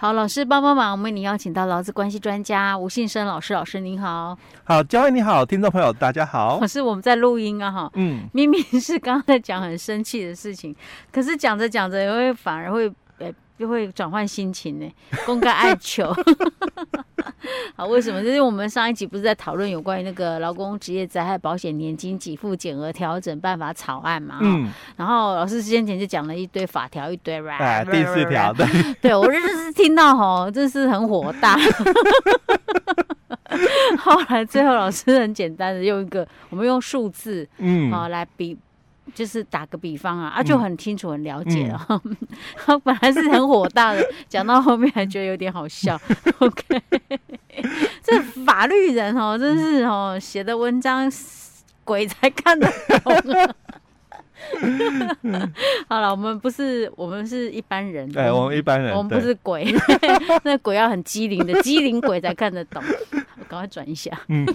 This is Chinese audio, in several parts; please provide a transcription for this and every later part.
好，老师帮帮忙，我们为你邀请到劳资关系专家吴信生老师，老师您好。好，教惠你好，听众朋友大家好。可是，我们在录音啊，哈，嗯，明明是刚刚在讲很生气的事情，可是讲着讲着，也会反而会。就会转换心情呢，公开爱求。好，为什么？就是我们上一集不是在讨论有关于那个劳工职业灾害保险年金给付减额调整办法草案嘛？嗯。然后老师先前就讲了一堆法条，一堆。哎，第四条对。对，我就是听到吼，真是很火大。后来最后老师很简单的用一个，我们用数字，嗯，好来比。就是打个比方啊，啊就很清楚、很了解了。他、本来是很火大的，讲到后面还觉得有点好笑。OK，这法律人哦，真是哦，写的文章鬼才看得懂、啊。好了，我们不是，我们是一般人。对，我们一般人，我们不是鬼。那鬼要很机灵的，机灵鬼才看得懂。我赶快转一下。嗯。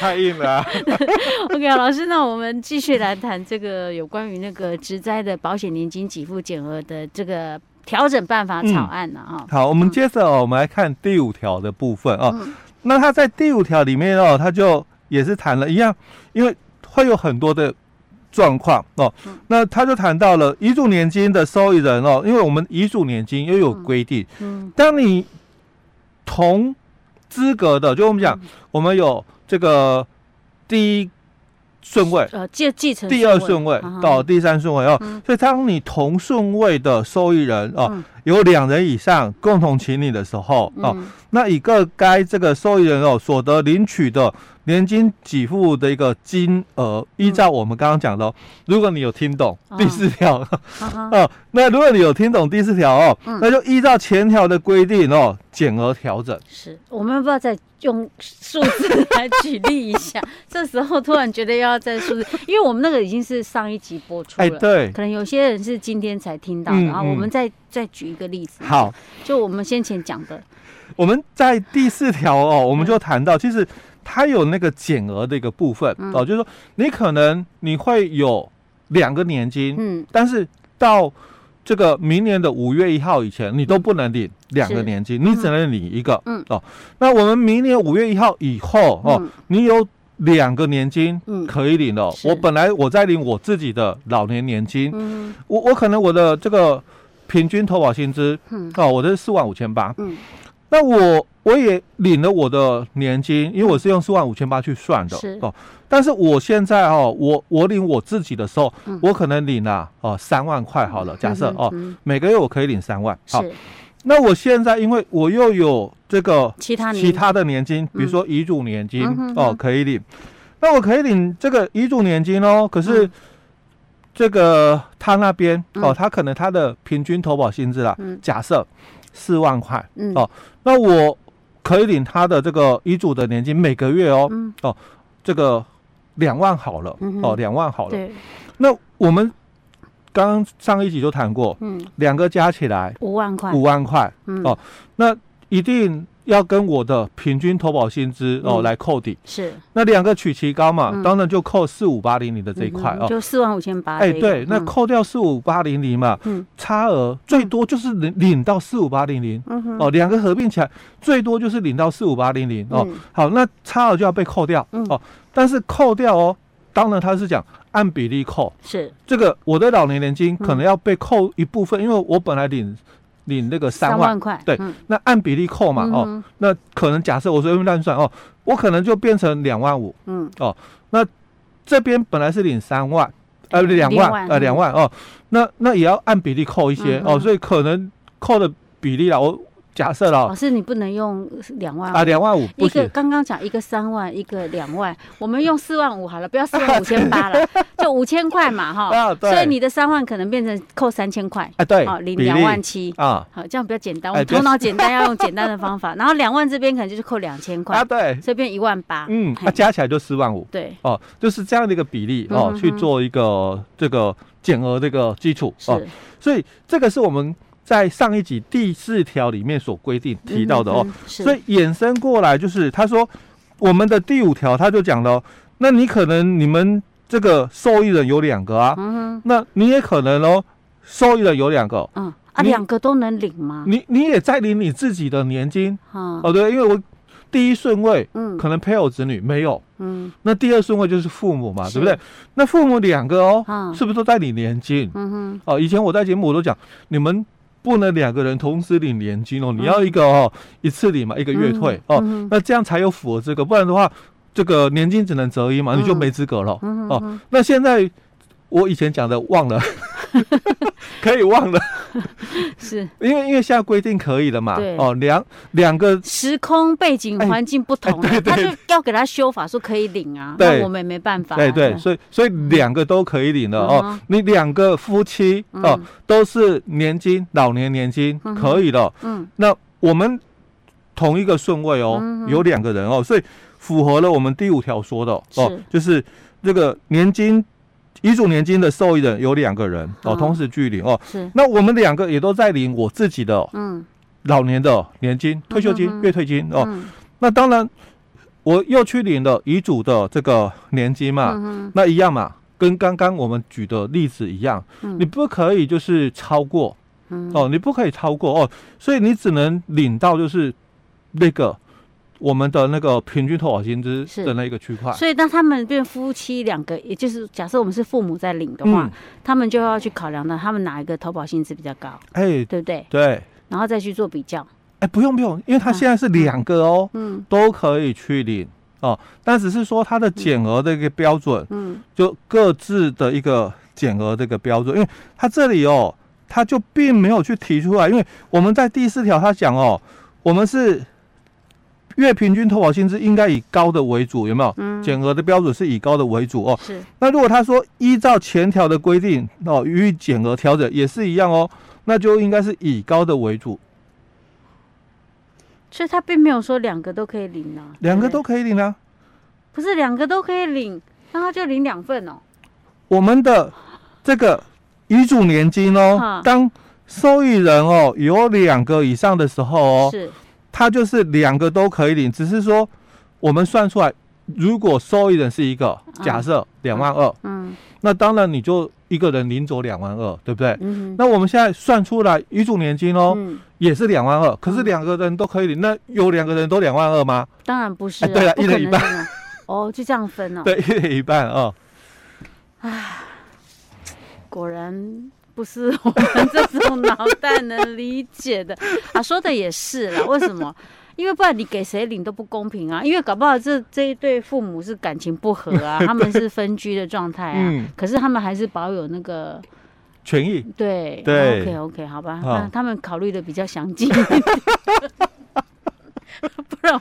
太硬了、啊。OK，老师，那我们继续来谈这个有关于那个职灾的保险年金给付减额的这个调整办法草案呢、啊？好，我们接着哦，我们来看第五条的部分哦。嗯、那他在第五条里面哦，他就也是谈了一样，因为会有很多的状况哦。嗯、那他就谈到了遗嘱年金的受益人哦，因为我们遗嘱年金又有规定，嗯，当你同资格的，就我们讲，嗯、我们有。这个第一顺位，呃，继继承第二顺位到第三顺位哦，所以当你同顺位的受益人哦，有两人以上共同请你的时候哦，那一个该这个受益人哦所得领取的。年金给付的一个金额，依照我们刚刚讲的，如果你有听懂第四条，哦，那如果你有听懂第四条哦，那就依照前条的规定哦，减额调整。是，我们要不要再用数字来举例一下？这时候突然觉得要再数字，因为我们那个已经是上一集播出了，哎，对，可能有些人是今天才听到的，然后我们再再举一个例子。好，就我们先前讲的，我们在第四条哦，我们就谈到，其实。它有那个减额的一个部分、嗯、哦，就是说你可能你会有两个年金，嗯，但是到这个明年的五月一号以前，你都不能领两个年金，你只能领一个，嗯。哦。那我们明年五月一号以后哦，嗯、你有两个年金可以领了。嗯、我本来我在领我自己的老年年金，嗯，我我可能我的这个平均投保薪资，嗯，哦，我的是四万五千八，嗯，那我。我也领了我的年金，因为我是用四万五千八去算的是。哦。但是我现在哦，我我领我自己的时候，嗯、我可能领了哦三万块好了，假设哦，每个月我可以领三万。好，是那我现在因为我又有这个其他其他的年金，比如说遗嘱年金、嗯、哦，可以领。那我可以领这个遗嘱年金哦，可是这个他那边哦，他可能他的平均投保薪资啦，嗯、假设四万块、嗯、哦，那我。可以领他的这个遗嘱的年金，每个月哦，嗯、哦，这个两万好了，哦，两万好了。对。那我们刚刚上一集就谈过，嗯，两个加起来五万块，五万块，嗯、哦，那一定。要跟我的平均投保薪资哦来扣抵，是。那两个取其高嘛，当然就扣四五八零零的这一块哦，就四万五千八。哎，对，那扣掉四五八零零嘛，差额最多就是领领到四五八零零，哦，两个合并起来最多就是领到四五八零零哦。好，那差额就要被扣掉哦，但是扣掉哦，当然他是讲按比例扣，是。这个我的老年年金可能要被扣一部分，因为我本来领。领那个三万。块，对，那按比例扣嘛，哦，那可能假设我随便乱算哦，我可能就变成两万五，嗯，哦，那这边本来是领三万，呃，两万，呃，两万哦，那那也要按比例扣一些哦，所以可能扣的比例啦，我。假设了，老师，你不能用两万啊，两万五，一个刚刚讲一个三万，一个两万，我们用四万五好了，不要四万五 千八了，就五千块嘛，哈，所以你的三万可能变成扣三千块，啊，对，好，领两万七。啊，好，这样比较简单，我们头脑简单，要用简单的方法，然后两万这边可能就是扣两千块啊，对，这边一万八，嗯，那加起来就四万五，对，哦，就是这样的一个比例哦，去做一个这个减额这个基础哦，所以这个是我们。在上一集第四条里面所规定提到的哦，所以衍生过来就是他说我们的第五条他就讲了，那你可能你们这个受益人有两个啊，嗯那你也可能哦，受益人有两个，嗯，啊，两个都能领吗？你你也在领你自己的年金，哦，对，因为我第一顺位，嗯，可能配偶子女没有，嗯，那第二顺位就是父母嘛，对不对？那父母两个哦，是不是都在领年金？嗯哼，哦，以前我在节目我都讲，你们不能两个人同时领年金哦，你要一个哦一次领嘛，一个月退哦，那这样才有符合这个，不然的话，这个年金只能择一嘛，你就没资格了哦。那现在。我以前讲的忘了，可以忘了，是。因为因为现在规定可以了嘛？对。哦，两两个时空背景环境不同，他就要给他修法说可以领啊，那我们也没办法。对对，所以所以两个都可以领的哦。你两个夫妻哦都是年金老年年金可以的。嗯，那我们同一个顺位哦，有两个人哦，所以符合了我们第五条说的哦，就是这个年金。遗嘱年金的受益人有两个人哦，同时具领哦。是。那我们两个也都在领我自己的嗯老年的年金、退休金、月退金哦。那当然，我又去领了遗嘱的这个年金嘛。那一样嘛，跟刚刚我们举的例子一样。你不可以就是超过哦，你不可以超过哦，所以你只能领到就是那个。我们的那个平均投保薪资的那一个区块，所以当他们变夫妻两个，也就是假设我们是父母在领的话，嗯、他们就要去考量到他们哪一个投保薪资比较高，哎、欸，对不对？对，然后再去做比较。哎、欸，不用不用，因为他现在是两个哦，嗯，都可以去领哦，但只是说他的减额的一个标准，嗯，就各自的一个减额的一个标准，因为他这里哦，他就并没有去提出来，因为我们在第四条他讲哦，我们是。月平均投保薪资应该以高的为主，有没有？嗯，减额的标准是以高的为主哦。是。那如果他说依照前条的规定哦，予以减额调整也是一样哦，那就应该是以高的为主。所以他并没有说两个都可以领啊。两个都可以领啊？不是两个都可以领，那他就领两份哦。我们的这个遗嘱年金哦，当受益人哦有两个以上的时候哦，是。他就是两个都可以领，只是说我们算出来，如果受益人是一个，假设两万二，嗯，那当然你就一个人领走两万二，对不对？嗯，那我们现在算出来遗嘱年金哦，也是两万二，可是两个人都可以领，那有两个人都两万二吗？当然不是，对了，一人一半，哦，就这样分哦，对，一人一半啊，唉，果然。不是我们这种脑袋能理解的 啊，说的也是啦。为什么？因为不然你给谁领都不公平啊。因为搞不好这这一对父母是感情不和啊，他们是分居的状态啊。可是他们还是保有那个权益。对对，OK OK，好吧，那他们考虑的比较详尽。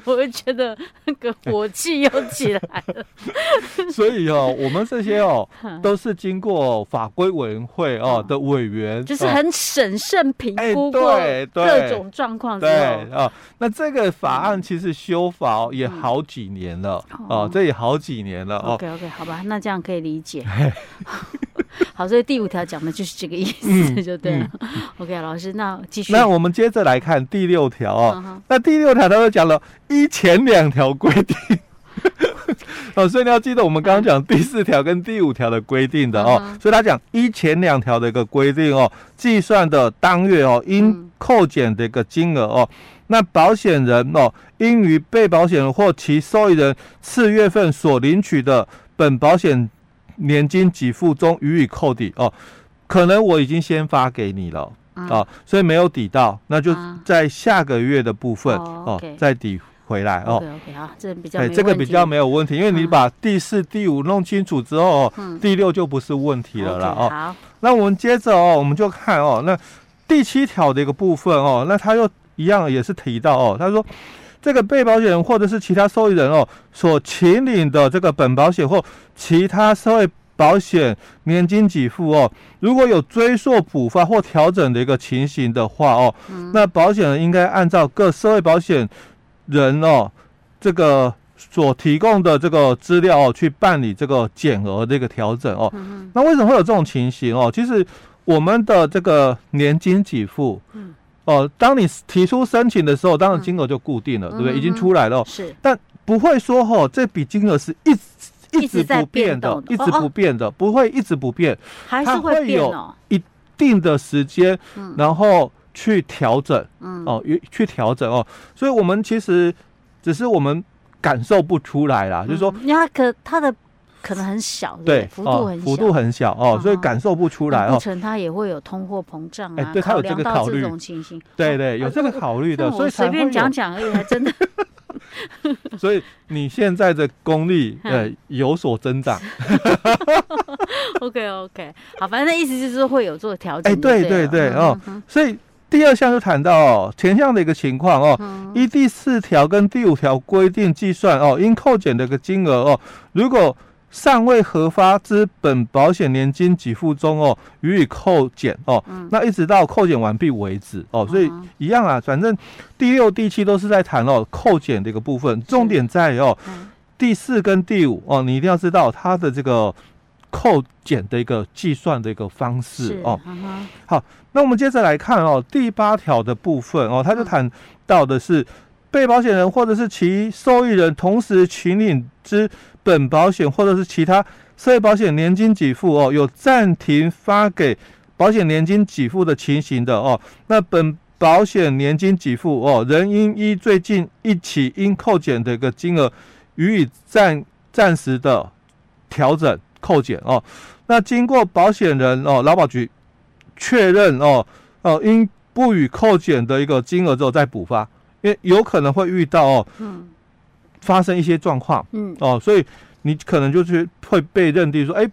我会觉得那个火气又起来了。所以哦，我们这些哦，都是经过法规委员会哦的委员，就是很审慎评估过各种状况。对啊，那这个法案其实修法也好几年了哦，这也好几年了。OK OK，好吧，那这样可以理解。好，所以第五条讲的就是这个意思，就对了。OK，老师，那继续。那我们接着来看第六条哦。那第六条他就讲了依前两条规定，哦，所以你要记得我们刚刚讲第四条跟第五条的规定的哦。所以他讲一前两条的一个规定哦，计算的当月哦应扣减的一个金额哦，那保险人哦应于被保险人或其受益人次月份所领取的本保险。年金给付中予以扣抵哦，可能我已经先发给你了啊、哦，所以没有抵到，那就在下个月的部分、啊、哦再抵回来哦。OK OK 好，这比较这个比较没有问题，因为你把第四、第五弄清楚之后，嗯、第六就不是问题了啦。哦。好，那我们接着哦，我们就看哦，那第七条的一个部分哦，那他又一样也是提到哦，他说。这个被保险人或者是其他受益人哦，所请领的这个本保险或其他社会保险年金给付哦，如果有追溯补发或调整的一个情形的话哦，嗯、那保险人应该按照各社会保险人哦这个所提供的这个资料哦去办理这个减额的一个调整哦。嗯、哼那为什么会有这种情形哦？其实我们的这个年金给付，嗯哦，当你提出申请的时候，当然金额就固定了，嗯、对不对？已经出来了。是，但不会说哦，这笔金额是一直一直不变的，一直不变的，不会一直不变，还是会变哦。一定的时间，嗯，然后去调整，嗯，哦，去调整哦，所以我们其实只是我们感受不出来啦，就是说，因为它可它的。可能很小，对，幅度很小，幅度很小哦，所以感受不出来哦。不成，它也会有通货膨胀啊，对，它有这个考虑。这种情形对对，有这个考虑的，所以随便讲讲而已，还真的。所以你现在的功力呃有所增长。OK OK，好，反正意思就是会有做调整。哎，对对对哦，所以第二项就谈到哦，前项的一个情况哦，依第四条跟第五条规定计算哦，应扣减的一个金额哦，如果尚未核发之本保险年金给付中哦，予以扣减哦，嗯、那一直到扣减完毕为止哦，所以一样啊，反正第六、第七都是在谈哦扣减的一个部分，重点在哦、嗯、第四跟第五哦，你一定要知道它的这个扣减的一个计算的一个方式哦。嗯、好，那我们接着来看哦第八条的部分哦，他就谈到的是被保险人或者是其受益人同时请领之。本保险或者是其他社会保险年金给付哦，有暂停发给保险年金给付的情形的哦，那本保险年金给付哦，仍应依最近一起应扣减的一个金额予以暂暂时的调整扣减哦。那经过保险人哦，劳保局确认哦哦，应不予扣减的一个金额之后再补发，因为有可能会遇到哦。嗯发生一些状况，嗯，哦，所以你可能就是会被认定说，哎，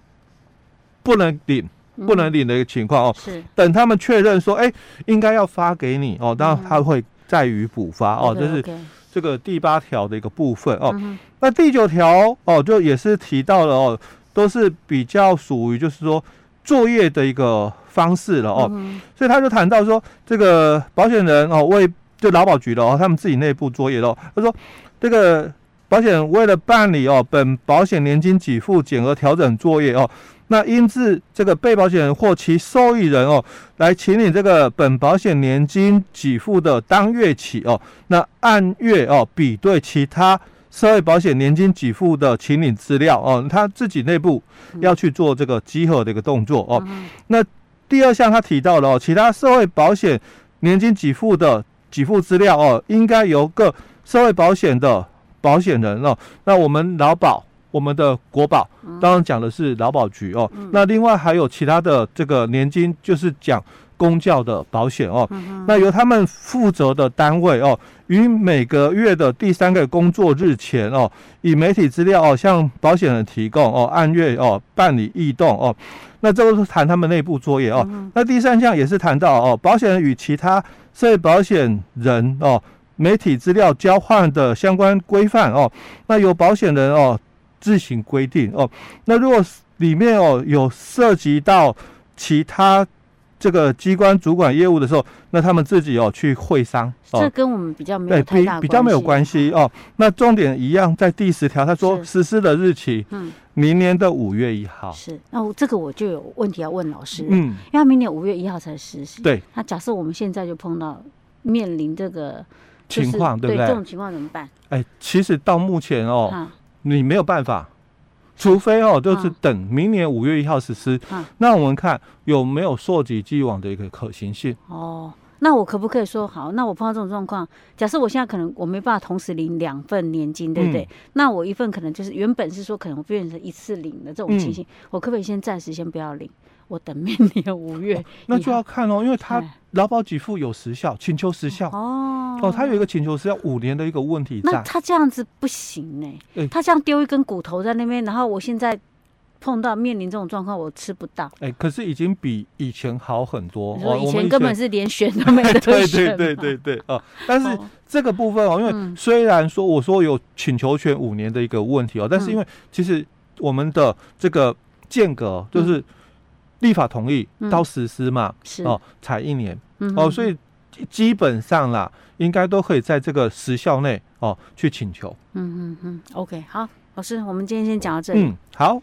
不能领，不能领的一个情况哦。是，等他们确认说，哎，应该要发给你哦，当然他会再予补发哦，这是这个第八条的一个部分哦。那第九条哦，就也是提到了哦，都是比较属于就是说作业的一个方式了哦，所以他就谈到说，这个保险人哦为就劳保局的哦，他们自己内部作业了，他说。这个保险为了办理哦本保险年金给付减额调整作业哦，那应自这个被保险人或其受益人哦来请领这个本保险年金给付的当月起哦，那按月哦比对其他社会保险年金给付的请领资料哦，他自己内部要去做这个集合的一个动作哦。那第二项他提到了哦，其他社会保险年金给付的给付资料哦，应该由各社会保险的保险人哦，那我们劳保，我们的国保，当然讲的是劳保局哦。那另外还有其他的这个年金，就是讲公教的保险哦。那由他们负责的单位哦，于每个月的第三个工作日前哦，以媒体资料哦向保险人提供哦，按月哦办理异动哦。那这个是谈他们内部作业哦。那第三项也是谈到哦，保险人与其他社会保险人哦。媒体资料交换的相关规范哦，那由保险人哦自行规定哦。那如果里面哦有涉及到其他这个机关主管业务的时候，那他们自己哦去会商。哦、这跟我们比较没有太大关系。比较没有关系哦。那重点一样，在第十条，他说实施的日期，嗯，明年的五月一号。是，那我这个我就有问题要问老师，嗯，因为明年五月一号才实施。对。那假设我们现在就碰到面临这个。情况对不对？这种情况怎么办？哎，其实到目前哦，你没有办法，除非哦，就是等明年五月一号实施。那我们看有没有溯及既往的一个可行性。哦，那我可不可以说好？那我碰到这种状况，假设我现在可能我没办法同时领两份年金，对不对？那我一份可能就是原本是说可能变成一次领的这种情形，我可不可以先暂时先不要领？我等明年五月，那就要看哦，因为他劳保给付有时效，请求时效哦哦，他有一个请求时效五年的一个问题在。那他这样子不行呢？欸、他这样丢一根骨头在那边，然后我现在碰到面临这种状况，我吃不到。哎、欸，可是已经比以前好很多。我以前根本是连选都没得 选。对对对对对哦，但是这个部分哦，因为虽然说我说有请求权五年的一个问题哦，但是因为其实我们的这个间隔就是。立法同意到实施嘛，是哦，才一年哦，所以基本上啦，应该都可以在这个时效内哦去请求。嗯嗯嗯，OK，好，老师，我们今天先讲到这里。嗯，好。